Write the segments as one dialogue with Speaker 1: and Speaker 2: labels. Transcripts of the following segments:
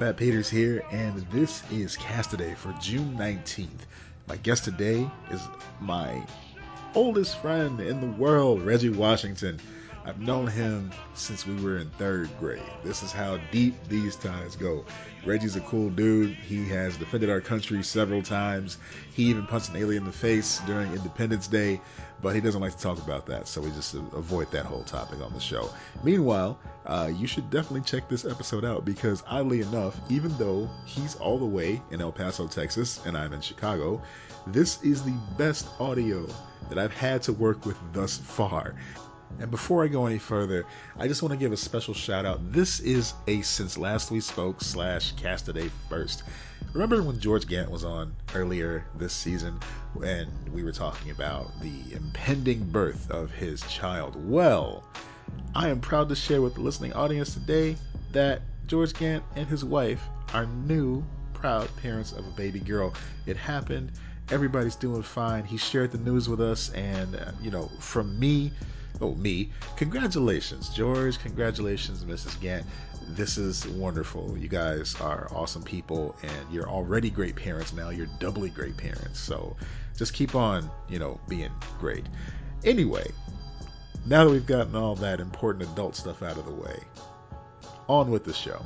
Speaker 1: Matt Peters here, and this is Castaday for June 19th. My guest today is my oldest friend in the world, Reggie Washington. I've known him since we were in third grade. This is how deep these ties go. Reggie's a cool dude. He has defended our country several times. He even punched an alien in the face during Independence Day, but he doesn't like to talk about that, so we just avoid that whole topic on the show. Meanwhile, uh, you should definitely check this episode out because, oddly enough, even though he's all the way in El Paso, Texas, and I'm in Chicago, this is the best audio that I've had to work with thus far. And before I go any further, I just want to give a special shout out. This is a Since Last We Spoke slash Castaday First. Remember when George Gant was on earlier this season and we were talking about the impending birth of his child? Well, I am proud to share with the listening audience today that George Gant and his wife are new, proud parents of a baby girl. It happened. Everybody's doing fine. He shared the news with us, and, uh, you know, from me, oh, me, congratulations, George. Congratulations, Mrs. Gant. This is wonderful. You guys are awesome people, and you're already great parents. Now you're doubly great parents. So just keep on, you know, being great. Anyway, now that we've gotten all that important adult stuff out of the way, on with the show.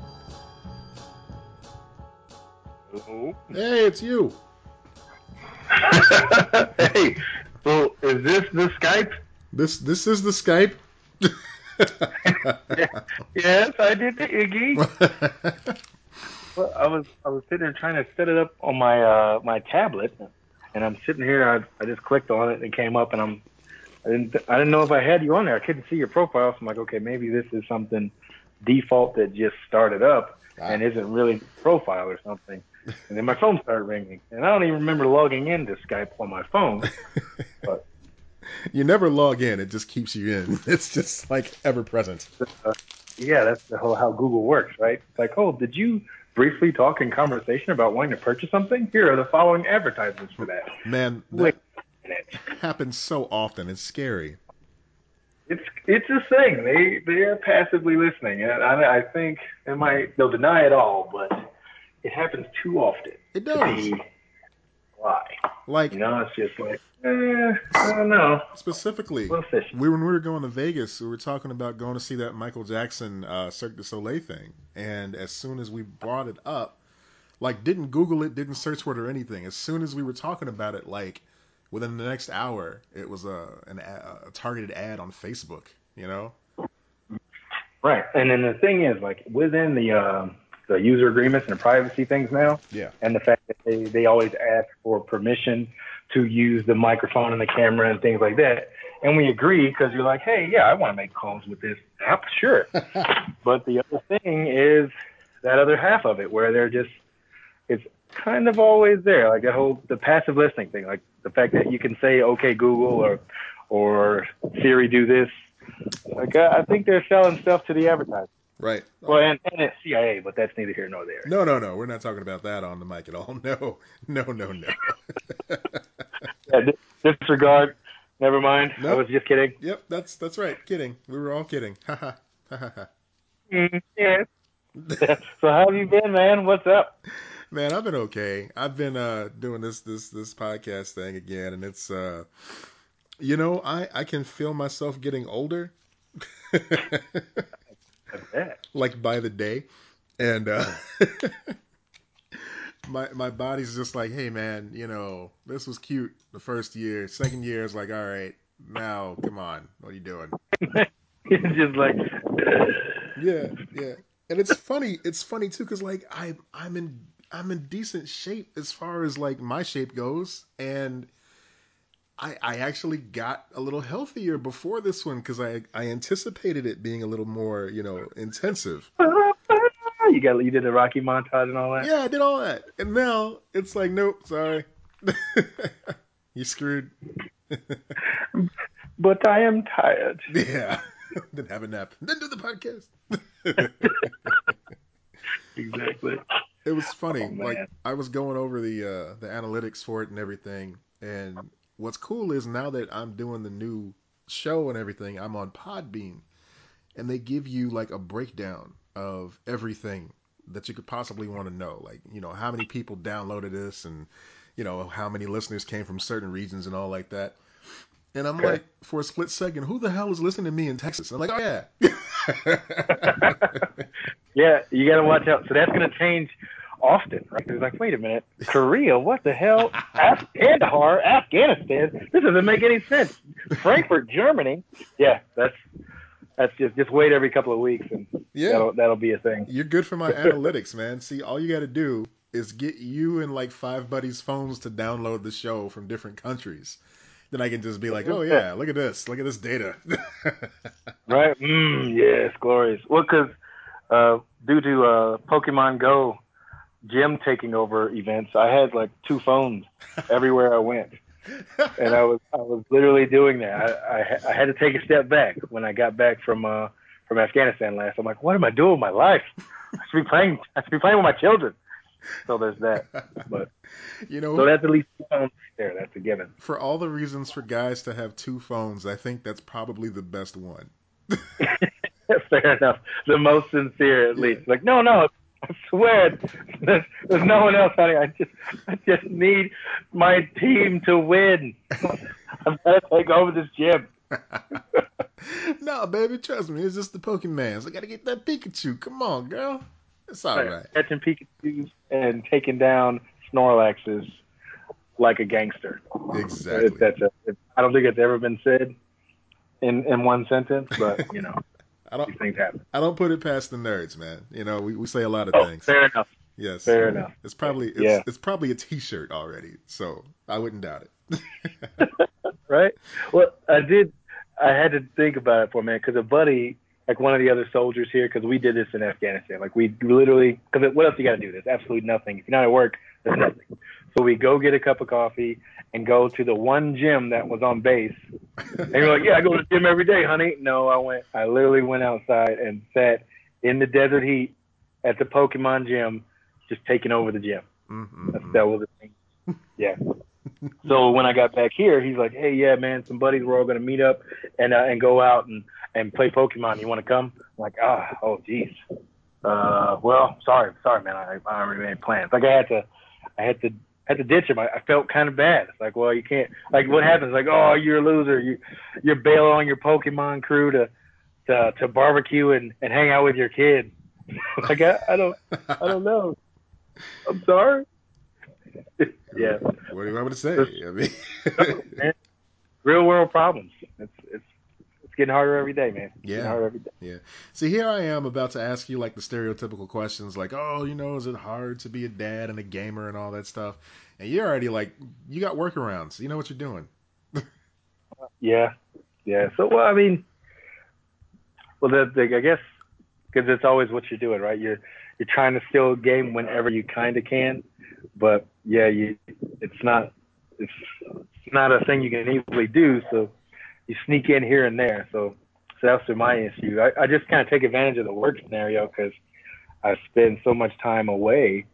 Speaker 2: Hello.
Speaker 1: Hey, it's you.
Speaker 2: hey, so is this the Skype?
Speaker 1: This this is the Skype.
Speaker 2: Yes, I did the Iggy. Well, I was I was sitting there trying to set it up on my uh my tablet, and I'm sitting here. I I just clicked on it and it came up, and I'm I didn't I didn't know if I had you on there. I couldn't see your profile, so I'm like, okay, maybe this is something default that just started up and isn't really profile or something. And then my phone started ringing, and I don't even remember logging into Skype on my phone. But
Speaker 1: you never log in; it just keeps you in. It's just like ever present.
Speaker 2: Uh, yeah, that's the whole how Google works, right? It's like, oh, did you briefly talk in conversation about wanting to purchase something? Here are the following advertisements for that.
Speaker 1: Man, that happens so often. It's scary.
Speaker 2: It's it's a thing. They they are passively listening, and I, I think they might they'll deny it all, but it happens too often.
Speaker 1: It does.
Speaker 2: Why?
Speaker 1: Like
Speaker 2: You know, it's just like, eh, I don't know.
Speaker 1: specifically,
Speaker 2: A little fishy.
Speaker 1: we when we were going to Vegas, we were talking about going to see that Michael Jackson uh, Cirque du Soleil thing, and as soon as we brought it up, like didn't Google it, didn't search for it or anything. As soon as we were talking about it, like within the next hour, it was a an a, a targeted ad on Facebook. You know?
Speaker 2: Right. And then the thing is, like within the um, the user agreements and the privacy things now,
Speaker 1: Yeah.
Speaker 2: and the fact that they, they always ask for permission to use the microphone and the camera and things like that. And we agree because you're like, hey, yeah, I want to make calls with this app, sure. but the other thing is that other half of it where they're just, it's kind of always there. Like the whole, the passive listening thing, like the fact that you can say, okay, Google or, or Siri, do this. Like, I I think they're selling stuff to the advertisers.
Speaker 1: Right.
Speaker 2: Well, and, and it's CIA, but that's neither here nor there.
Speaker 1: No, no, no. We're not talking about that on the mic at all. No, no, no, no.
Speaker 2: Yeah, disregard. Never mind. I was just kidding.
Speaker 1: yep, that's that's right. Kidding. We were all kidding. Ha ha. Ha ha.
Speaker 2: Mm, yeah. so how have you been, man? What's up?
Speaker 1: Man, I've been okay. I've been uh doing this this this podcast thing again, and it's uh, you know, I I can feel myself getting older. Like by the day, and uh, my my body's just like, hey man, you know, this was cute the first year. Second year is like, all right, now come on, what are you doing?
Speaker 2: It's just like,
Speaker 1: Yeah, yeah. And it's funny. It's funny too because like I I'm in I'm in decent shape as far as like my shape goes, and I I actually got a little healthier before this one because I I anticipated it being a little more you know intensive.
Speaker 2: you got you did the Rocky montage and all that.
Speaker 1: Yeah, I did all that, and now it's like nope, sorry, you screwed.
Speaker 2: But I am tired.
Speaker 1: yeah, then have a nap, then do the podcast.
Speaker 2: Exactly.
Speaker 1: It was funny.
Speaker 2: Oh,
Speaker 1: like I was going over the uh, the analytics for it and everything. And what's cool is now that I'm doing the new show and everything, I'm on Podbean, and they give you like a breakdown of everything that you could possibly want to know. Like, you know, how many people downloaded this and, you know, how many listeners came from certain regions and all like that. And I'm okay. like, for a split second, who the hell is listening to me in Texas? I'm like, oh yeah.
Speaker 2: yeah, you got to watch out. So that's going to change often, right? It's like, wait a minute, Korea, what the hell? Kandahar, Afghanistan. This doesn't make any sense. Frankfurt, Germany. Yeah, that's that's just just wait every couple of weeks and yeah, that'll, that'll be a thing.
Speaker 1: You're good for my analytics, man. See, all you got to do is get you and like five buddies' phones to download the show from different countries. Then I can just be like, oh yeah, look at this, look at this data.
Speaker 2: right? Mm, yes, glorious. Well, because uh, due to uh, Pokemon Go gym taking over events, I had like two phones everywhere I went and I was I was literally doing that. I, I, I had to take a step back when I got back from uh from Afghanistan last. I'm like, what am I doing with my life? I should be playing. I should be playing with my children. So there's that. But
Speaker 1: you know,
Speaker 2: so that's at least two phones there. That's a given.
Speaker 1: For all the reasons for guys to have two phones, I think that's probably the best one.
Speaker 2: Fair enough. The most sincere, at yeah. least. Like, no, no, I swear, there's, there's no one else, honey. I just, I just need my team to win. Got to take over this gym.
Speaker 1: no, baby, trust me. It's just the Pokemon. I got to get that Pikachu. Come on, girl. It's all right.
Speaker 2: Catching Pikachu's and taking down Snorlaxes like a gangster.
Speaker 1: Exactly.
Speaker 2: That's I don't think it's ever been said in in one sentence, but you know. I don't, things happen.
Speaker 1: I don't put it past the nerds, man. You know, we, we say a lot of oh, things.
Speaker 2: Fair enough.
Speaker 1: Yes.
Speaker 2: Fair enough.
Speaker 1: It's probably it's, yeah. it's probably a T-shirt already, so I wouldn't doubt it.
Speaker 2: right. Well, I did. I had to think about it for a minute because a buddy, like one of the other soldiers here, because we did this in Afghanistan. Like we literally, because what else you got to do? There's absolutely nothing. If you're not at work, there's nothing. So we go get a cup of coffee and go to the one gym that was on base. And you're like, yeah, I go to the gym every day, honey. No, I went. I literally went outside and sat in the desert heat at the Pokemon gym, just taking over the gym. Mm-hmm. That's, that was the thing. Yeah. so when I got back here, he's like, "Hey, yeah, man, some buddies were all gonna meet up and uh, and go out and and play Pokemon. You want to come?" I'm like, ah, oh, geez. Uh, well, sorry, sorry, man. I I already made plans. Like I had to, I had to had to ditch him. I, I felt kind of bad. It's like, well, you can't. Like, what happens? Like, oh, you're a loser. You you're bailing on your Pokemon crew to to to barbecue and and hang out with your kids. like, I, I don't I don't know. I'm sorry. yeah.
Speaker 1: What do you want me to say? I
Speaker 2: mean, real world problems. It's it's it's getting harder every day, man. It's
Speaker 1: yeah.
Speaker 2: harder every day.
Speaker 1: Yeah. See, here I am about to ask you like the stereotypical questions, like, oh, you know, is it hard to be a dad and a gamer and all that stuff? And you're already like, you got workarounds. You know what you're doing.
Speaker 2: yeah. Yeah. So, well, I mean, well, the, the I guess because it's always what you're doing, right? You're you're trying to steal a game whenever you kind of can, but yeah, you it's not it's not a thing you can easily do. So you sneak in here and there. So, so that's my issue. I, I just kind of take advantage of the work scenario because I spend so much time away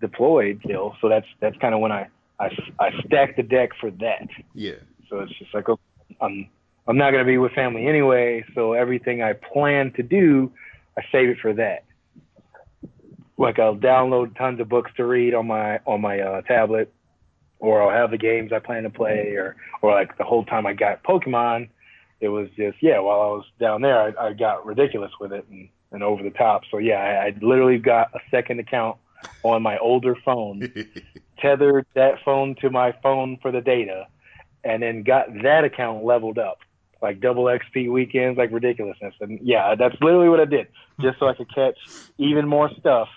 Speaker 2: deployed still. So that's that's kind of when I, I I stack the deck for that.
Speaker 1: Yeah.
Speaker 2: So it's just like okay, I'm I'm not gonna be with family anyway. So everything I plan to do, I save it for that. Like I'll download tons of books to read on my on my uh, tablet or I'll have the games I plan to play, or or like the whole time I got Pokemon, it was just yeah. While I was down there, I, I got ridiculous with it and, and over the top. So yeah, I, I literally got a second account on my older phone, tethered that phone to my phone for the data, and then got that account leveled up like double XP weekends, like ridiculousness. And yeah, that's literally what I did, just so I could catch even more stuff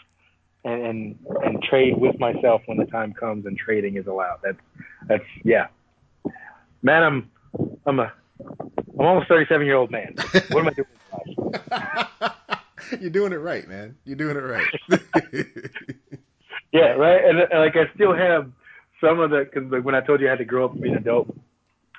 Speaker 2: and, and and trade with myself when the time comes and trading is allowed. That's that's yeah. Man, I'm I'm a I'm almost 37 year old man. What am I
Speaker 1: doing? You're doing it right, man. You're doing it right.
Speaker 2: yeah, right. And, and, like I still have some of the because like when I told you I had to grow up and be an adult,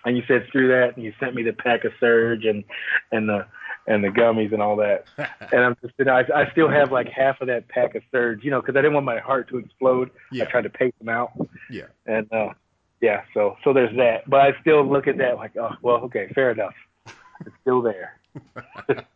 Speaker 2: and you said screw that, and you sent me the pack of Surge and and the and the gummies and all that. and I'm just, you know, I, I still have like half of that pack of Surge, you know, because I didn't want my heart to explode.
Speaker 1: Yeah.
Speaker 2: I tried to pace them out.
Speaker 1: Yeah.
Speaker 2: And uh, yeah, so so there's that. But I still look at that like, oh, well, okay, fair enough. It's still there.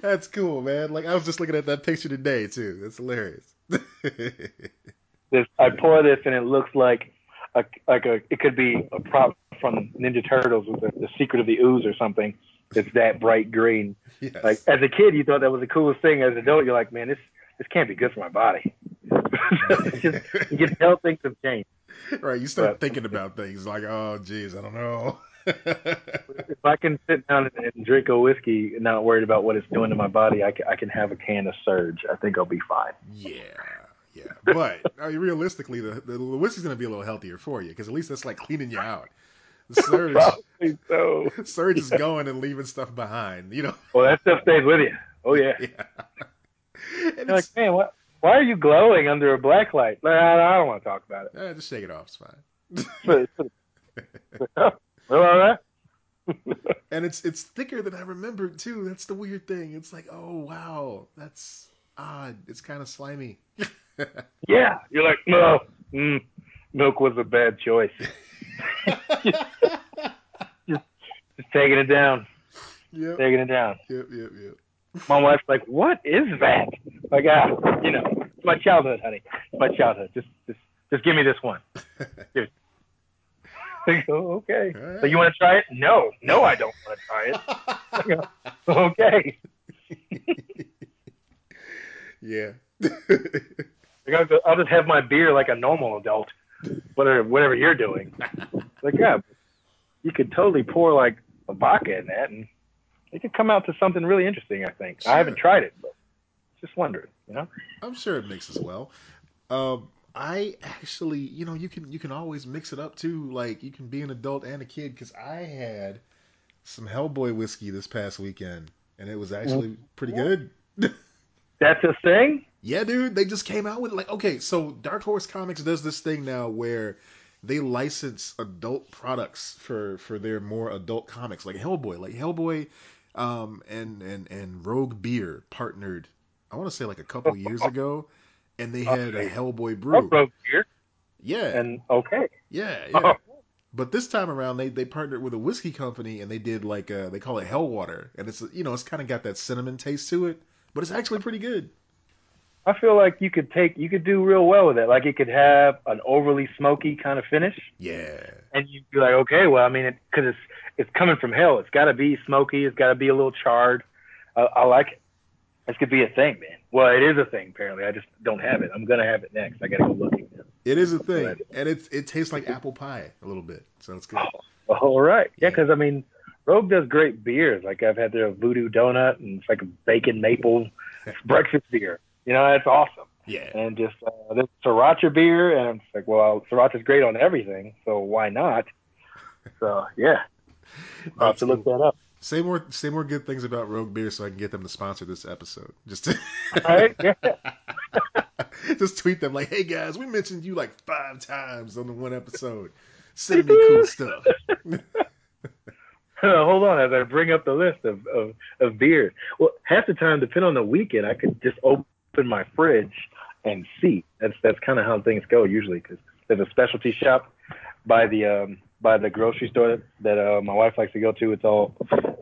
Speaker 1: That's cool, man. Like I was just looking at that picture today too. That's hilarious.
Speaker 2: this I pour this and it looks like a like a it could be a prop from Ninja Turtles with the, the Secret of the Ooze or something. It's that bright green.
Speaker 1: yes.
Speaker 2: Like as a kid, you thought that was the coolest thing. As an adult, you're like, man, this this can't be good for my body. Just, you can tell things have changed.
Speaker 1: right. You start
Speaker 2: but-
Speaker 1: thinking about things like, oh, geez, I don't know.
Speaker 2: If I can sit down and, and drink a whiskey not worried about what it's doing to my body, I can, I can have a can of Surge. I think I'll be fine.
Speaker 1: yeah. Yeah. But I mean, realistically, the, the, the whiskey's going to be a little healthier for you because at least that's like cleaning you out. Surge,
Speaker 2: so.
Speaker 1: surge is going and leaving stuff behind, you know?
Speaker 2: Well, that stuff stays with you. Oh yeah.
Speaker 1: Yeah.
Speaker 2: Like, man, what? Why are you glowing under a black light? Nah, I don't want to talk about it.
Speaker 1: just shake it off. It's fine.
Speaker 2: Well, all right.
Speaker 1: and it's it's thicker than I remembered too. That's the weird thing. It's like, oh wow, that's odd. It's kind of slimy.
Speaker 2: Yeah, you're like, no, mm, milk was a bad choice. Just taking it down,
Speaker 1: yep,
Speaker 2: taking it down.
Speaker 1: yep, yep, yep.
Speaker 2: My wife's like, what is that? Like, ah, you know, it's my childhood, honey. It's my childhood. Just, just, just give me this one. Give it. I go, okay.
Speaker 1: All right.
Speaker 2: So you want to try it? No, no, I don't want to try it. okay.
Speaker 1: yeah.
Speaker 2: I'll just have my beer like a normal adult, whatever whatever you're doing. Like, yeah, you could totally pour like a vodka in that, and it could come out to something really interesting. I think I haven't tried it, but just wondering, you know.
Speaker 1: I'm sure it mixes well. Um, I actually, you know, you can you can always mix it up too. Like you can be an adult and a kid. Because I had some Hellboy whiskey this past weekend, and it was actually pretty good.
Speaker 2: That's a thing.
Speaker 1: Yeah, dude, they just came out with like okay, so Dark Horse Comics does this thing now where they license adult products for for their more adult comics, like Hellboy, like Hellboy, um, and and and Rogue Beer partnered. I want to say like a couple years ago, and they had a
Speaker 2: Okay.
Speaker 1: Hellboy
Speaker 2: Oh,
Speaker 1: brew.
Speaker 2: broke beer,
Speaker 1: Yeah,
Speaker 2: and okay.
Speaker 1: yeah, yeah.
Speaker 2: Oh,
Speaker 1: But this time around, they they partnered with a whiskey company, and they did like uh they call it Hellwater, and it's you know it's kind of got that cinnamon taste to it, but it's actually pretty good.
Speaker 2: I feel like you could take, you could do real well with it. Like it could have an overly smoky kind of finish,
Speaker 1: Yeah,
Speaker 2: and you'd be like, okay, well, I mean, it because it's it's coming from hell. It's got to be smoky. It's got to be a little charred. I, I like it. This could be a thing, man. Well, it is a thing apparently. I just don't have it. I'm gonna have it next. I gotta go looking.
Speaker 1: it is a thing, and it it tastes like apple pie a little bit, so it's good.
Speaker 2: Oh, all right. Yeah,
Speaker 1: Yeah.
Speaker 2: because I mean, Rogue does great beers. Like I've had their Voodoo Doughnut, and it's like a bacon maple breakfast beer. You know, that's awesome.
Speaker 1: Yeah,
Speaker 2: And just uh, this Sriracha beer, and I'm just like, well, Sriracha's great on everything, so why not? So yeah, I'll have to look that up.
Speaker 1: Say more say more good things about Rogue Beer so I can get them to sponsor this episode. Just to,
Speaker 2: right.
Speaker 1: Just tweet them like, "Hey guys, we mentioned you like five times on the one episode. Send me cool stuff."
Speaker 2: Hold on, as I bring up the list of, of, of beers. Well, half the time, depending on the weekend, I could just open my fridge and see. That's that's kind of how things go usually. Because there's a specialty shop by the um, by the grocery store that uh, my wife likes to go to. It's all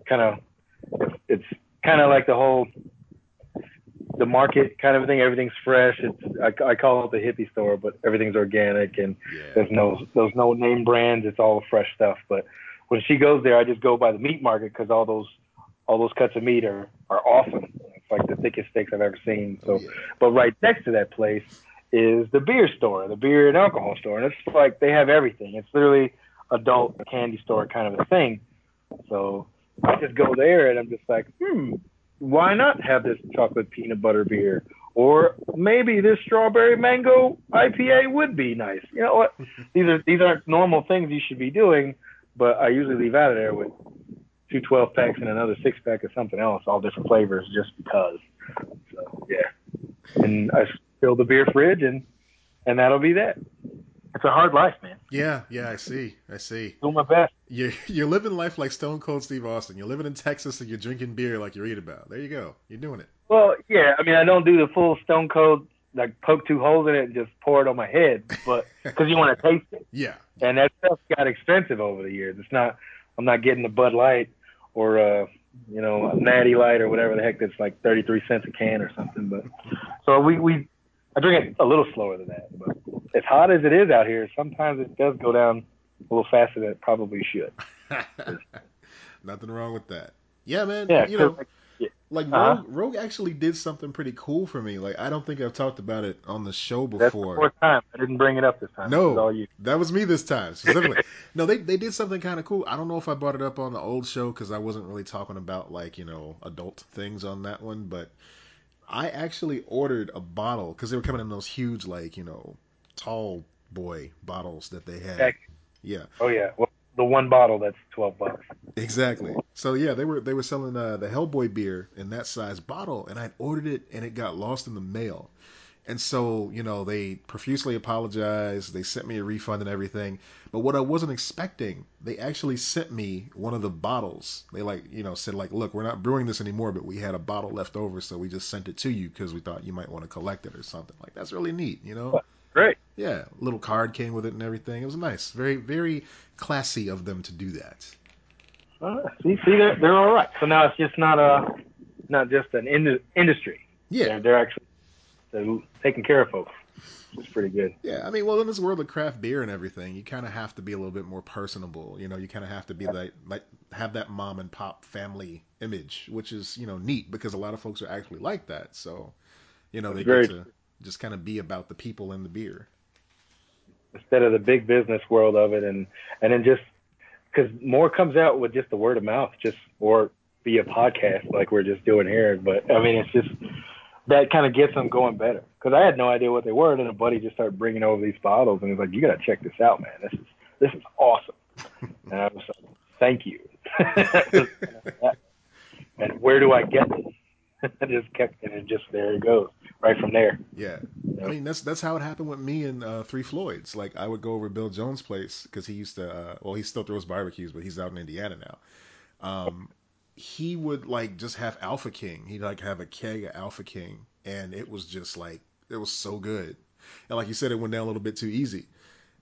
Speaker 2: kind of it's kind of like the whole the market kind of thing. Everything's fresh. It's I, I call it the hippie store, but everything's organic and
Speaker 1: Yeah,
Speaker 2: there's no there's no name brands. It's all fresh stuff. But when she goes there, I just go by the meat market because all those all those cuts of meat are are awesome. Like the thickest steaks I've ever seen. So,
Speaker 1: Oh, yeah.
Speaker 2: but right next to that place is the beer store, the beer and alcohol store, and it's like they have everything. It's literally adult candy store kind of a thing. So I just go there and I'm just like, hmm, why not have this chocolate peanut butter beer? Or maybe this strawberry mango IPA would be nice. You know what? these are these aren't normal things you should be doing, but I usually leave out of there with two 12 packs and another six pack of something else, all different flavors, just because. So yeah, and I fill the beer fridge and and that'll be that. It's a hard life, man.
Speaker 1: yeah, yeah. I see, I see.
Speaker 2: Doing my best.
Speaker 1: You're you're living life like Stone Cold Steve Austin. You're living in Texas and you're drinking beer like you read about. There you go. You're doing it.
Speaker 2: Well, yeah, I mean, I don't do the full Stone Cold like poke two holes in it and just pour it on my head, but because you want to taste it,
Speaker 1: Yeah,
Speaker 2: and that stuff got expensive over the years. It's not, I'm not getting the Bud Light or uh, you know, a natty light or whatever the heck that's like 33 cents a can or something. But so we, we, I drink it a little slower than that. But as hot as it is out here, sometimes it does go down a little faster than it probably should.
Speaker 1: Nothing wrong with that. Yeah, man.
Speaker 2: Yeah,
Speaker 1: you know,
Speaker 2: like, yeah.
Speaker 1: Like
Speaker 2: Uh-huh.
Speaker 1: Rogue, Rogue actually did something pretty cool for me. Like I don't think I've talked about it on the show before.
Speaker 2: that's the time. I didn't bring it up this time.
Speaker 1: No.
Speaker 2: Was all you.
Speaker 1: That was me this time specifically. no, they they did something kind of cool. I don't know if I brought it up on the old show because I wasn't really talking about like you know adult things on that one, but I actually ordered a bottle because they were coming in those huge like you know tall boy bottles that they had.
Speaker 2: Heck.
Speaker 1: Yeah,
Speaker 2: Oh yeah. Well, the one bottle that's 12 bucks.
Speaker 1: exactly. So yeah, they were they were selling uh, the Hellboy beer in that size bottle, and I ordered it, and it got lost in the mail. And so, you know, they profusely apologized. They sent me a refund and everything. But what I wasn't expecting, they actually sent me one of the bottles. They like, you know, said like, "Look, we're not brewing this anymore, but we had a bottle left over, so we just sent it to you because we thought you might want to collect it or something." Like that's really neat, you know?
Speaker 2: Great.
Speaker 1: Yeah, a little card came with it and everything. It was nice. Very very classy of them to do that.
Speaker 2: Uh, see, see, they're, they're all right. So now it's just not a, not just an in- industry.
Speaker 1: Yeah.
Speaker 2: They're, they're actually they're taking care of folks. It's pretty good.
Speaker 1: Yeah, I mean, well, in this world of craft beer and everything, you kind of have to be a little bit more personable. You know, you kind of have to be like, like have that mom and pop family image, which is you know neat because a lot of folks are actually like that. So, you know, they
Speaker 2: Very
Speaker 1: get to just kind of be about the people and the beer.
Speaker 2: Instead of the big business world of it. And and then just because more comes out with just the word of mouth just or via podcast like we're just doing here. But i mean it's just that kind of gets them going better. Because i had no idea what they were. And then a buddy just started bringing over these bottles and he's like you got to check this out man. This is this is awesome. And i was like thank you. And where do i get this I just kept it and it just there it goes right from there
Speaker 1: Yeah. I mean that's that's how it happened with me and uh, Three Floyds. Like I would go over Bill Jones' place because he used to. Uh, well, he still throws barbecues, but he's out in Indiana now. Um, he would like just have Alpha King. He'd like have a keg of Alpha King, and it was just like it was so good. And like you said, it went down a little bit too easy.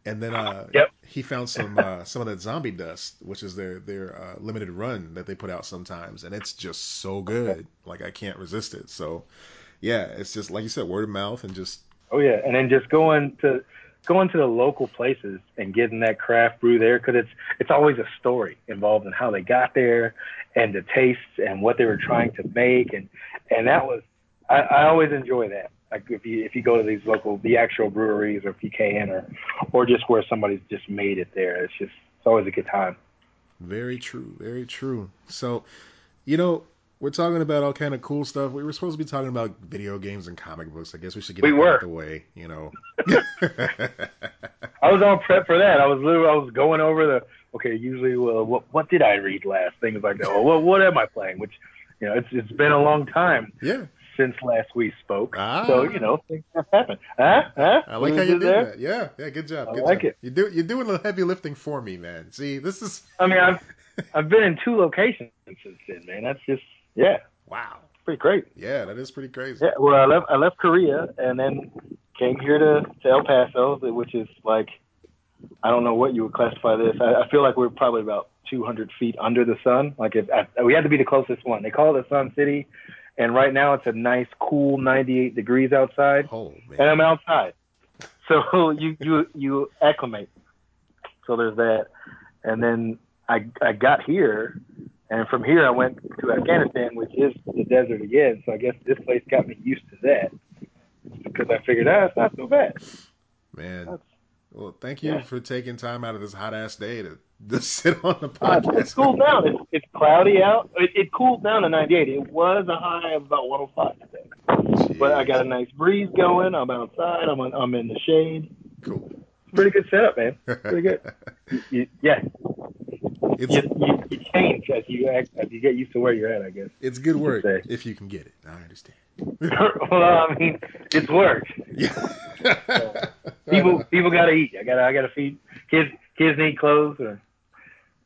Speaker 1: And then uh,
Speaker 2: Yep.
Speaker 1: he found some uh, some of that zombie dust, which is their their uh, limited run that they put out sometimes, and it's just so good. Like I can't resist it. So yeah, it's just like you said, word of mouth and just
Speaker 2: Oh yeah, and then just going to going to the local places and getting that craft brew there because it's it's always a story involved in how they got there and the tastes and what they were trying to make and and that was I, I always enjoy that. Like if you if you go to these local the actual breweries or PKN or or just where somebody's just made it there, it's just it's always a good time.
Speaker 1: Very true, very true. So, you know, we're talking about all kind of cool stuff. We were supposed to be talking about video games and comic books. I guess we should get
Speaker 2: We were.
Speaker 1: out the way. You know.
Speaker 2: I was all prep for that. I was literally I was going over the okay. Usually, well, what what did I read last? Things like that. Well, what what am I playing? Which you know, it's it's been a long time
Speaker 1: yeah,
Speaker 2: since last we spoke.
Speaker 1: Ah.
Speaker 2: So you know, things have happened. Huh? Huh?
Speaker 1: I like how you did
Speaker 2: there?
Speaker 1: that. Yeah, yeah, good job.
Speaker 2: I
Speaker 1: Good
Speaker 2: like
Speaker 1: job.
Speaker 2: it.
Speaker 1: You do you're doing the heavy lifting for me, man. See, this is
Speaker 2: I mean, I've I've been in two locations since then, man. That's just yeah,
Speaker 1: wow.
Speaker 2: pretty great.
Speaker 1: Yeah, that is pretty crazy.
Speaker 2: Yeah. Well, I left I left Korea and then came here to to El Paso, which is like I don't know what you would classify this. I, I feel like we're probably about 200 feet under the sun. Like if I, we had to be the closest one. They call it the Sun City, and right now it's a nice, cool 98 degrees outside,
Speaker 1: Oh
Speaker 2: and. I'm outside. So you you you acclimate. So there's that, and then I I got here, and from here I went to Afghanistan, which is the desert again. So I guess this place got me used to that because I figured ah, it's not so bad.
Speaker 1: Man.
Speaker 2: That's-
Speaker 1: Well, thank you
Speaker 2: Yeah.
Speaker 1: for taking time out of this hot ass day to just sit on the
Speaker 2: Uh,
Speaker 1: podcast.
Speaker 2: it's cooled down. It's, it's cloudy out. It, it cooled down to 98. It was a high of about 105 today. But I got a nice breeze going. I'm outside. I'm on, I'm in the shade.
Speaker 1: cool.
Speaker 2: Pretty good setup, man. Pretty good. Yeah,
Speaker 1: It's
Speaker 2: you, you, you change as you act, as you get used to where you're at. I guess.
Speaker 1: it's good work if you can get it. I understand.
Speaker 2: well, I mean, it's work.
Speaker 1: Yeah.
Speaker 2: People people gotta eat. I gotta I gotta feed kids. Kids need clothes or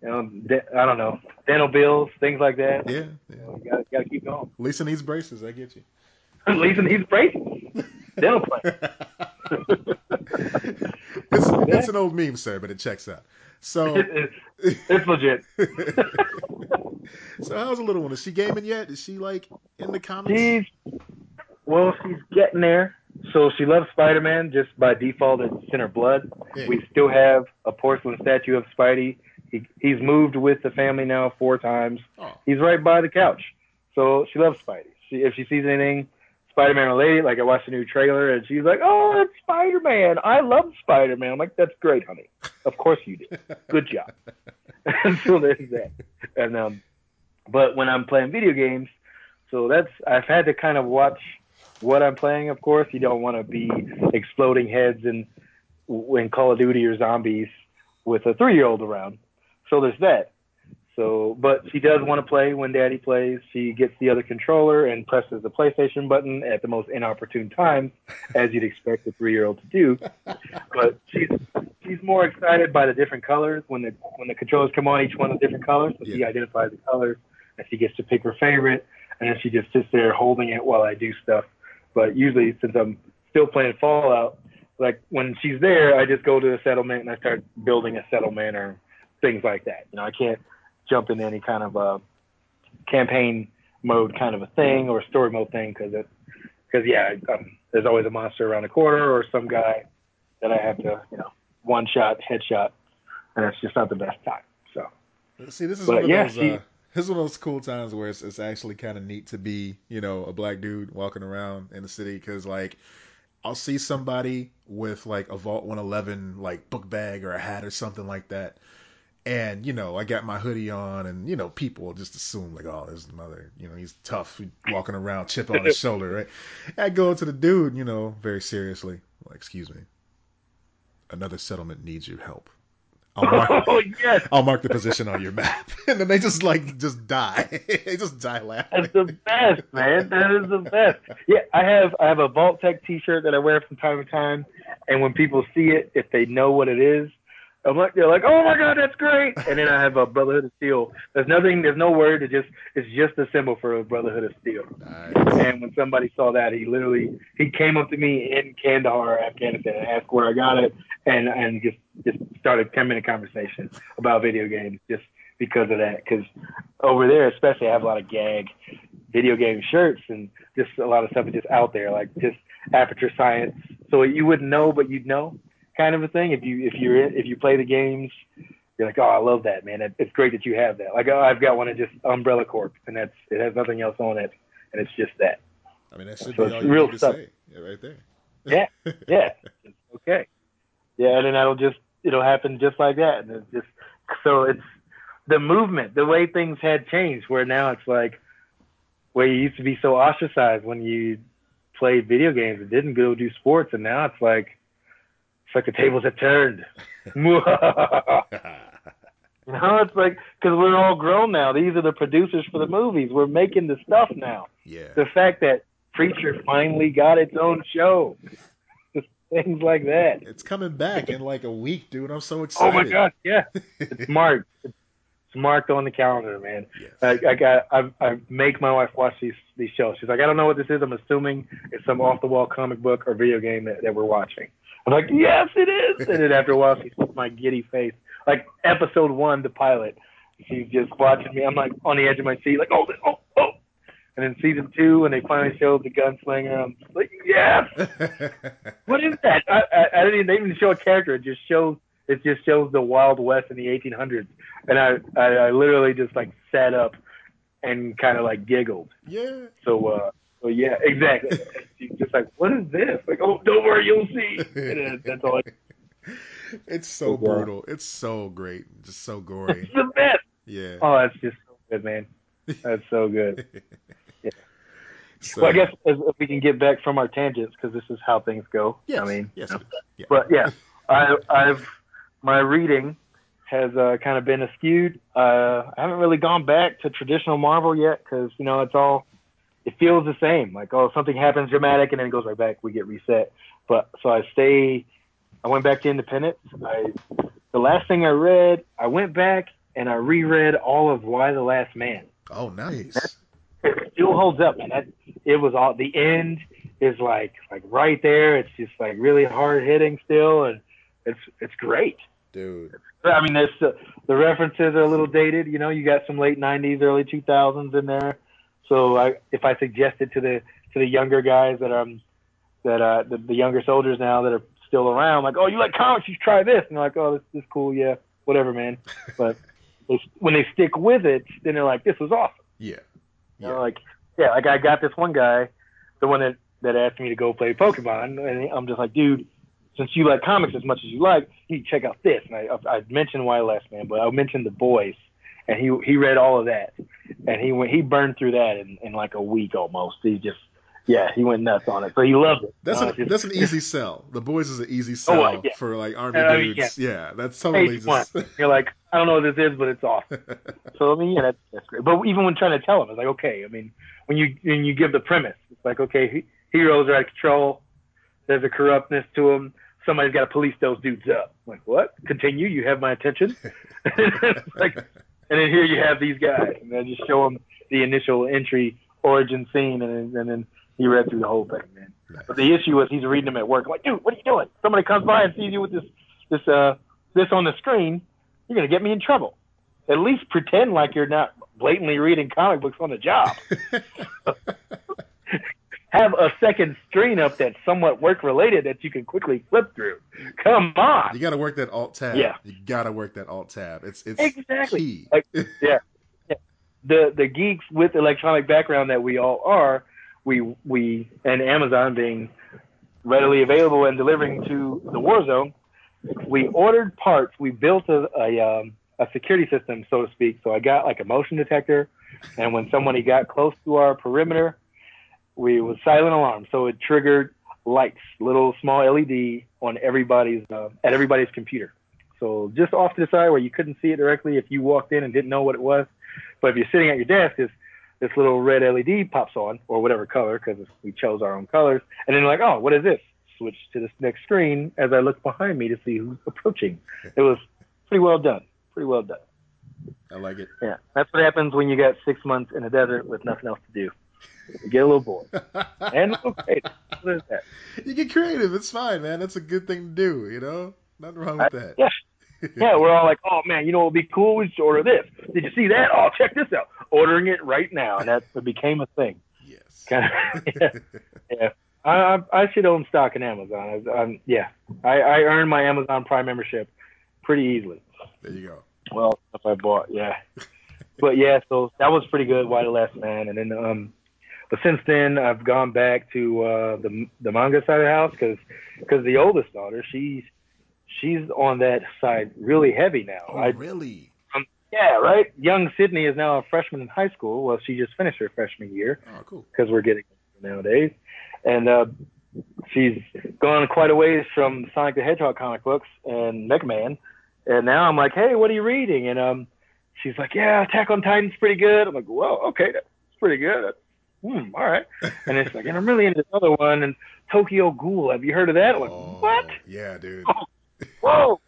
Speaker 2: you know de- I don't know dental bills, things like that.
Speaker 1: Yeah,
Speaker 2: You,
Speaker 1: yeah.
Speaker 2: know, you gotta gotta keep going.
Speaker 1: Lisa needs braces. I get you.
Speaker 2: Lisa needs braces. Dental plan.
Speaker 1: it's it's an old meme, sir, but it checks out. So
Speaker 2: It- it's, it's legit.
Speaker 1: So how's the little one? Is she gaming yet? Is she like in the comics?
Speaker 2: She's well, she's getting there. So she loves Spider-Man just by default. It's in her blood.
Speaker 1: Yeah.
Speaker 2: We still have a porcelain statue of Spidey. He, he's moved with the family now four times.
Speaker 1: Oh,
Speaker 2: He's right by the couch. So she loves Spidey. She, if she sees anything Spider-Man Lady, like I watched a new trailer and she's like, "Oh, it's Spider-Man! I love Spider-Man." I'm like, "That's great, honey. Of course you do. Good job." so there's that. And um, but when I'm playing video games, so that's I've had to kind of watch what I'm playing. Of course, you don't want to be exploding heads and when Call of Duty or zombies with a three-year-old around. So there's that. So, but she does want to play when Daddy plays. She gets the other controller and presses the PlayStation button at the most inopportune times, as you'd expect a three-year-old to do. But she's she's more excited by the different colors when the when the controllers come on, each one of different colors. So she
Speaker 1: Yeah.
Speaker 2: identifies the colors, and she gets to pick her favorite, and then she just sits there holding it while I do stuff. But usually, since I'm still playing Fallout, like when she's there, I just go to the settlement and I start building a settlement or things like that. You know, I can't jump into any kind of a campaign mode kind of a thing or story mode thing because it because yeah, um, there's always a monster around the corner or some guy that I have to you know one shot headshot, and it's just not the best time. So
Speaker 1: see, this is
Speaker 2: But
Speaker 1: one of
Speaker 2: yeah,
Speaker 1: those. uh, this is one of those cool times where it's, it's actually kind of neat to be, you know, a black dude walking around in the city because, like, I'll see somebody with like a Vault 111 like book bag or a hat or something like that, and you know, I got my hoodie on, and you know, people just assume like, oh, this mother, you know, he's tough, walking around, chip on his shoulder, right? I go to the dude, you know, very seriously, like, excuse me, another settlement needs your help. I'll mark,
Speaker 2: oh yes,
Speaker 1: I'll mark the position on your map, and then they just like just die. they just die laughing.
Speaker 2: that's the best, man. That is the best. Yeah, I have I have a Vault-Tec T-shirt that I wear from time to time, and when people see it, if they know what it is, I'm like they're like, oh my god, that's great. And then I have a Brotherhood of Steel. There's nothing, there's no word. It just it's just a symbol for a Brotherhood of Steel.
Speaker 1: Nice.
Speaker 2: And when somebody saw that, he literally he came up to me in Kandahar, Afghanistan, and asked where I got it, and and just just started a ten minute conversation about video games just because of that. Because over there, especially, I have a lot of gag video game shirts and just a lot of stuff is just out there, like just aperture science. So you wouldn't know, but you'd know, kind of a thing. If you if you're if you play the games. You're like, oh, I love that, man. It- It's great that you have that. Like, oh, I've got one of just Umbrella Corp, and that's it has nothing else on it, and it's just that.
Speaker 1: I mean, that should
Speaker 2: So
Speaker 1: be all you
Speaker 2: real
Speaker 1: need to
Speaker 2: stuff.
Speaker 1: say. Yeah, right there.
Speaker 2: Yeah, yeah, okay. Yeah, and then that'll just it'll happen just like that, and it's just so it's the movement, the way things had changed, where now it's like where you used to be so ostracized when you played video games and didn't go do sports, and now it's like it's like the tables have turned. you know, it's like because we're all grown now. These are the producers for the movies. We're making the stuff now
Speaker 1: yeah.
Speaker 2: the fact that Preacher finally got its own show, things like that.
Speaker 1: It's coming back in like a week, dude. I'm so excited.
Speaker 2: Oh my god, yeah, it's marked. It's marked on the calendar, man.
Speaker 1: Yes.
Speaker 2: I, I got I, I make my wife watch these these shows. She's like, I don't know what this is. I'm assuming it's some off the wall comic book or video game that, that we're watching. I'm like, yes, it is. And then after a while, she sees my giddy face. Like episode one, the pilot. She's just watching me. I'm like on the edge of my seat, like, oh, oh, oh. And then season two, when they finally showed the gunslinger, I'm like, yes. What is that? I, I, I didn't even, they didn't even show a character. It just shows it just shows the Wild West in the 1800s, and I I, I literally just like sat up and kind of like giggled.
Speaker 1: yeah.
Speaker 2: So uh, so yeah, exactly. She's just like, what is this? Like, oh, don't worry, you'll see. And that's all. I,
Speaker 1: It's so
Speaker 2: Yeah.
Speaker 1: brutal. It's so great. Just so gory.
Speaker 2: it's the best.
Speaker 1: Yeah.
Speaker 2: Oh, that's just so good, man. That's so good.
Speaker 1: So,
Speaker 2: Well, I guess if, if we can get back from our tangents, because this is how things go.
Speaker 1: Yes.
Speaker 2: I mean,
Speaker 1: yes.
Speaker 2: you know.
Speaker 1: Yeah.
Speaker 2: But yeah, I, I've my reading has uh, kind of been askewed. Uh, I haven't really gone back to traditional Marvel yet because you know it's all it feels the same. Like oh, something happens dramatic and then it goes right back. We get reset. But so I stay. I went back to Independence. I the last thing I read, I went back and I reread all of Y the Last Man
Speaker 1: Oh, nice.
Speaker 2: it still holds up, man. That it was all the end is like like right there. It's just like really hard hitting still, and it's it's great.
Speaker 1: dude.
Speaker 2: I mean, this uh, the references are a little dated. You know, you got some late '90s, early 2000s in there. So I, if I suggest it to the to the younger guys that um that uh the, the younger soldiers now that are still around, like, oh, you like comics? You try this, and they're like, oh, this, this is cool, yeah, whatever, man. But when they stick with it, then they're like, this was awesome.
Speaker 1: Yeah.
Speaker 2: You know, like, yeah, like I got this one guy, the one that that asked me to go play Pokemon, and I'm just like, dude, since you like comics as much as you like, you check out this. And I I mentioned Y Last Man, but I mentioned The Boys, and he he read all of that, and he went he burned through that in, in like a week almost. He just yeah, he went nuts on it. So he loved it.
Speaker 1: That's
Speaker 2: Uh,
Speaker 1: an that's an easy sell. The boys is an easy sell
Speaker 2: Oh, uh, yeah.
Speaker 1: for like army
Speaker 2: I mean,
Speaker 1: dudes. yeah. that's totally just.
Speaker 2: You're like, I don't know what this is, but it's awesome. So I mean, yeah, that's, that's great. But even when trying to tell him, it's like, okay, I mean, when you when you give the premise, it's like, okay, he, heroes are out of control. There's a corruptness to them. Somebody's got to police those dudes up. I'm like, what? Continue. You have my attention. It's like, and then here you have these guys, and then just show them the initial entry origin scene, and then, and then he read through the whole thing, man. But the issue is he's reading them at work. I'm like, dude, what are you doing? Somebody comes by and sees you with this this uh this on the screen, you're gonna get me in trouble. At least pretend like you're not blatantly reading comic books on the job. Have a second screen up that's somewhat work related that you can quickly flip through. Come on.
Speaker 1: You got to work that alt tab.
Speaker 2: Yeah.
Speaker 1: You got to work that alt tab. It's it's
Speaker 2: Exactly.
Speaker 1: key.
Speaker 2: Like, yeah, yeah. The the geeks with electronic background that we all are, we we and Amazon being readily available and delivering to the war zone, we ordered parts. We built a a, um, a security system, so to speak. So I got like a motion detector, and when somebody got close to our perimeter, we was silent alarm. So it triggered lights, little small LED on everybody's uh, at everybody's computer. So just off to the side where you couldn't see it directly if you walked in and didn't know what it was. But if you're sitting at your desk, this this little red LED pops on or whatever color because we chose our own colors, and then you're like, oh, what is this? Switch to this next screen as I look behind me to see who's approaching. It was pretty well done. Pretty well done.
Speaker 1: I like it.
Speaker 2: Yeah, that's what happens when you got six months in a desert with nothing else to do. Get a little bored and a little creative. What is that?
Speaker 1: you get creative. It's fine, man. That's a good thing to do. You know, nothing wrong with that.
Speaker 2: Yeah. Yeah, we're all like, oh man, you know what would be cool? We should order this. Did you see that? Oh, check this out. Ordering it right now, and that became a thing.
Speaker 1: Yes.
Speaker 2: Kind of, yeah, yeah. I, I I should own stock in Amazon. I, I'm, yeah, I, I earned my Amazon Prime membership pretty easily.
Speaker 1: There you go.
Speaker 2: Well, stuff I bought, yeah. but yeah, so that was pretty good. Y the Last Man, and then um, but since then I've gone back to uh the the manga side of the house because because the oldest daughter she's she's on that side really heavy now.
Speaker 1: Oh,
Speaker 2: I
Speaker 1: really?
Speaker 2: yeah, right. Young Sydney is now a freshman in high school. Well, she just finished her freshman year
Speaker 1: Oh, cool.
Speaker 2: because we're getting nowadays, and uh, she's gone quite a ways from Sonic the Hedgehog comic books and Mega Man, and now I'm like, hey, what are you reading? And um, she's like, yeah, Attack on Titan's pretty good. I'm like, well, okay, that's pretty good. Hmm, all right. And it's like, and I'm really into this other one, and Tokyo Ghoul. Have you heard of that? Like,
Speaker 1: Oh,
Speaker 2: what?
Speaker 1: Yeah, dude.
Speaker 2: Whoa.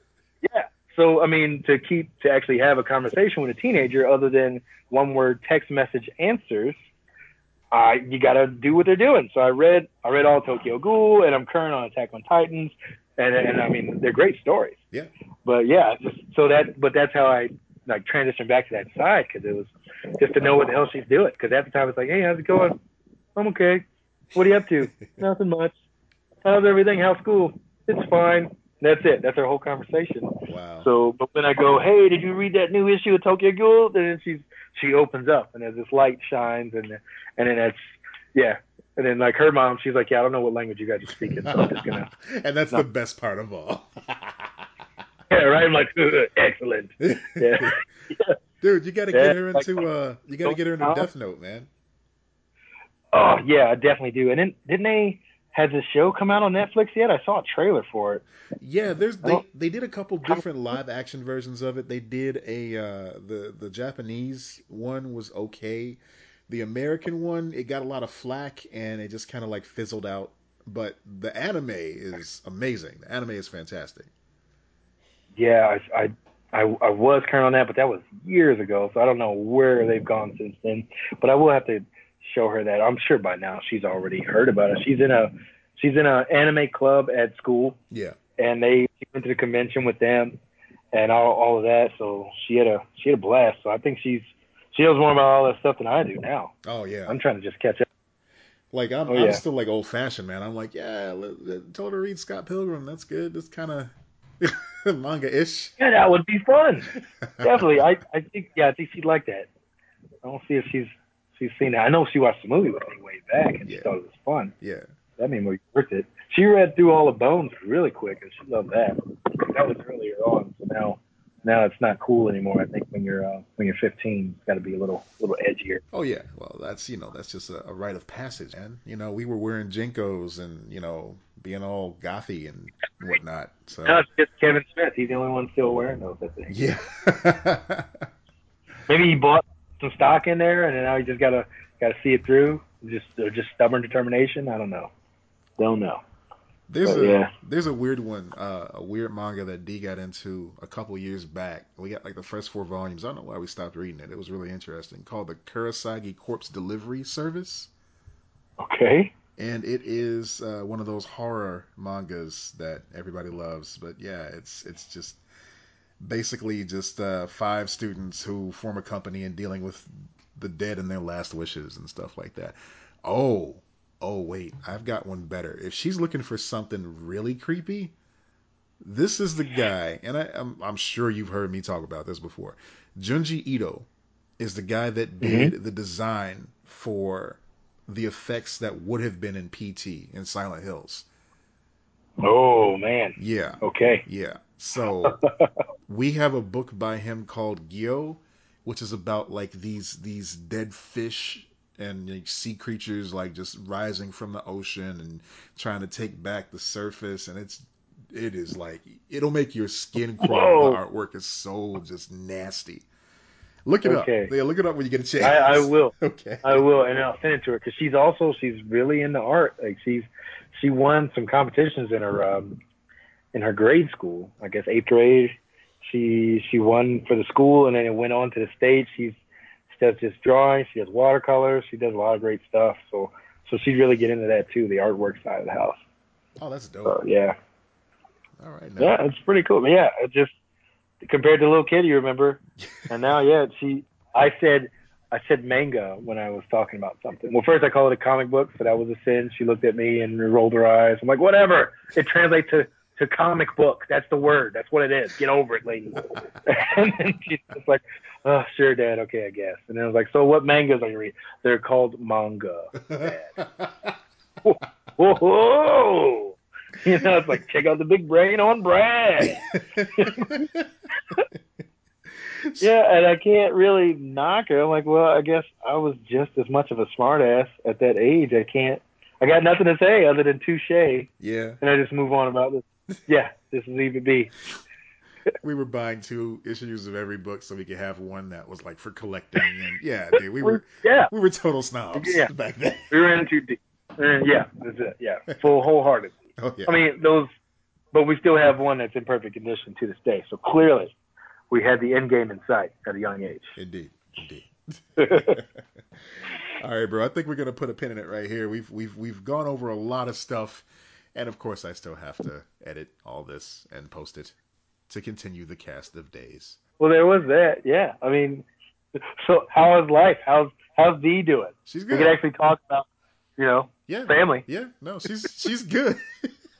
Speaker 2: Yeah. So I mean, to keep to actually have a conversation with a teenager, other than one word text message answers, uh, you got to do what they're doing. So I read I read all Tokyo Ghoul, and I'm current on Attack on Titans, and and I mean they're great stories.
Speaker 1: Yeah.
Speaker 2: But yeah, just, so that but that's how I like transitioned back to that side because it was just to know what the hell she's doing. Because at the time it's like, hey, how's it going? I'm okay. What are you up to? Nothing much. How's everything? How's school? It's fine. That's it. That's our whole conversation.
Speaker 1: Wow.
Speaker 2: So, but when I go, hey, did you read that new issue of Tokyo Ghoul? Then she's she opens up and as this light shines and and then that's yeah. And then like her mom, she's like, yeah, I don't know what language you guys are speaking, so I'm just gonna
Speaker 1: and that's the best part of all.
Speaker 2: yeah, right. I'm like, excellent. Yeah.
Speaker 1: Dude, you got to
Speaker 2: Yeah,
Speaker 1: get her
Speaker 2: like-
Speaker 1: into uh, you got to get her into Death Note, man.
Speaker 2: Oh yeah, I definitely do. And then didn't they has this show come out on Netflix yet? I saw a trailer for it.
Speaker 1: Yeah, there's they, they did a couple different live action versions of it. They did a uh, the the Japanese one was okay. The American one it got a lot of flack and it just kind of like fizzled out. But the anime is amazing. The anime is fantastic.
Speaker 2: Yeah, I, I I I was current on that, but that was years ago, so I don't know where they've gone since then. But I will have to show her that. I'm sure by now she's already heard about it. She's in a she's in a anime club at school,
Speaker 1: Yeah.
Speaker 2: and they went to the convention with them, and all all of that. So she had a she had a blast. So I think she's she knows more about all that stuff than I do now.
Speaker 1: Oh yeah.
Speaker 2: I'm trying to just catch up.
Speaker 1: Like I'm,
Speaker 2: Oh,
Speaker 1: I'm
Speaker 2: yeah.
Speaker 1: still like old fashioned, man. I'm like, yeah, let, let, tell her to read Scott Pilgrim. That's good. That's kind of manga ish.
Speaker 2: Yeah, that would be fun. Definitely. I I think yeah, I think she'd like that. I don't see if she's she's seen that. I know she watched the movie with me way back and
Speaker 1: Yeah.
Speaker 2: she thought it was fun.
Speaker 1: yeah.
Speaker 2: That made me worth it. She read through all the bones really quick and she loved that. That was earlier on. So now now it's not cool anymore. I think when you're uh, when you're 15, it's got to be a little little edgier.
Speaker 1: Oh yeah. Well, that's you know that's just a, a rite of passage, man. You know, we were wearing JNCOs and you know being all gothy and whatnot. So
Speaker 2: No, it's just Kevin Smith. He's the only one still wearing those. I think.
Speaker 1: yeah.
Speaker 2: Maybe he bought some stock in there, and now he just gotta gotta see it through. Just or just stubborn determination. I don't know. Don't know.
Speaker 1: There's
Speaker 2: But,
Speaker 1: a
Speaker 2: yeah.
Speaker 1: there's a weird one, uh, a weird manga that D got into a couple years back. We got like the first four volumes. I don't know why we stopped reading it. It was really interesting. Called the Kurosagi Corpse Delivery Service,
Speaker 2: Okay.
Speaker 1: and it is uh, one of those horror mangas that everybody loves. But yeah, it's it's just basically just uh, five students who form a company and dealing with the dead and their last wishes and stuff like that. Oh, oh wait, I've got one better. If she's looking for something really creepy, this is the guy, and I, I'm, I'm sure you've heard me talk about this before. Junji Ito is the guy that mm-hmm. did the design for the effects that would have been in PT in Silent Hills.
Speaker 2: Oh man.
Speaker 1: Yeah,
Speaker 2: Okay.
Speaker 1: yeah. So we have a book by him called Gyo, which is about like these these dead fish and like, sea creatures like just rising from the ocean and trying to take back the surface and it's it is like it'll make your skin crawl. The artwork is so just nasty. Look it
Speaker 2: Okay.
Speaker 1: up. Yeah, look it up when you get a chance.
Speaker 2: I, I will.
Speaker 1: Okay.
Speaker 2: I will, and I'll send it to her because she's also she's really into art. Like she's she won some competitions in her um in her grade school. I guess eighth grade. She she won for the school, and then it went on to the state. She's she does just drawing. She does watercolors. She does a lot of great stuff. So so she'd really get into that too, the artwork side of the house.
Speaker 1: Oh, that's dope.
Speaker 2: So yeah,
Speaker 1: All right. Now.
Speaker 2: yeah, it's pretty cool. But yeah, it just compared to little kid, you remember, and now yeah, she. I said I said manga when I was talking about something. Well, first I called it a comic book, so that was a sin. She looked at me and rolled her eyes. I'm like, whatever. It translates to to comic book. That's the word. That's what it is. Get over it, lady. and then she's just like, oh, sure, Dad. Okay, I guess. And then I was like, so what mangas are you reading? They're called manga. Whoa, whoa. You know, it's like check out the big brain on Brad. Yeah, and I can't really knock her. I'm like, well, I guess I was just as much of a smartass at that age. I can't. I got nothing to say other than touche,
Speaker 1: Yeah. and.
Speaker 2: I just move on about this. Yeah, this is leave it be.
Speaker 1: We were buying two issues of every book so we could have one that was like for collecting and yeah dude we were
Speaker 2: Yeah,
Speaker 1: we were total snobs
Speaker 2: Yeah.
Speaker 1: back then
Speaker 2: we were into deep. Yeah, that's it. Yeah, full wholehearted.
Speaker 1: oh yeah
Speaker 2: I mean, those, but we still have one that's in perfect condition to this day. So clearly, we had the end game in sight at a young age.
Speaker 1: indeed indeed all right bro i think we're gonna put a pin in it right here we've we've we've gone over a lot of stuff and of course i still have to edit all this and post it to continue the cast of days
Speaker 2: well, there was that. Yeah, I mean, so how is life? How's how's Dee doing?
Speaker 1: she's good.
Speaker 2: We could actually talk about, you know,
Speaker 1: yeah
Speaker 2: family.
Speaker 1: Yeah, no, she's she's good.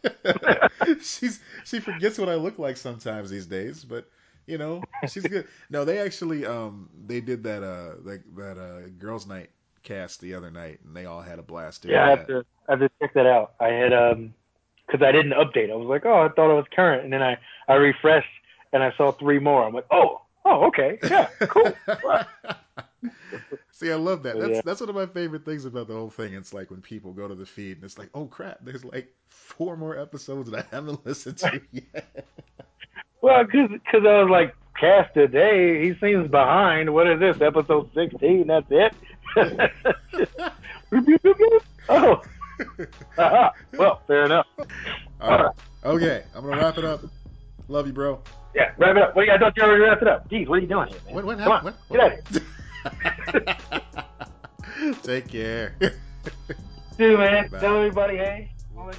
Speaker 1: she's she forgets what I look like sometimes these days, but you know she's good. No, they actually um they did that uh that that uh girls' night cast the other night, and they all had a blast doing
Speaker 2: Yeah, I have
Speaker 1: that.
Speaker 2: to I have to check that out. I had um because I didn't update. I was like, oh, I thought it was current, and then I I refreshed and I saw three more. I'm like, oh, oh, okay, yeah, cool.
Speaker 1: See, I love that. That's
Speaker 2: yeah.
Speaker 1: that's one of my favorite things about the whole thing. It's like when people go to the feed and it's like, oh crap, there's like four more episodes that I haven't listened to yet.
Speaker 2: Well, because I was like, cast today, he seems behind. What is this, episode 16? That's it? oh, well, fair enough.
Speaker 1: All right. Okay, I'm gonna wrap it up. Love you, bro.
Speaker 2: Yeah, wrap it up. Wait, I thought you already wrapped it up. Jeez, what are you doing here, man?
Speaker 1: What what
Speaker 2: Come on,
Speaker 1: happened?
Speaker 2: get out of here.
Speaker 1: Take care.
Speaker 2: Dude, man,
Speaker 1: Bye.
Speaker 2: tell everybody, hey, all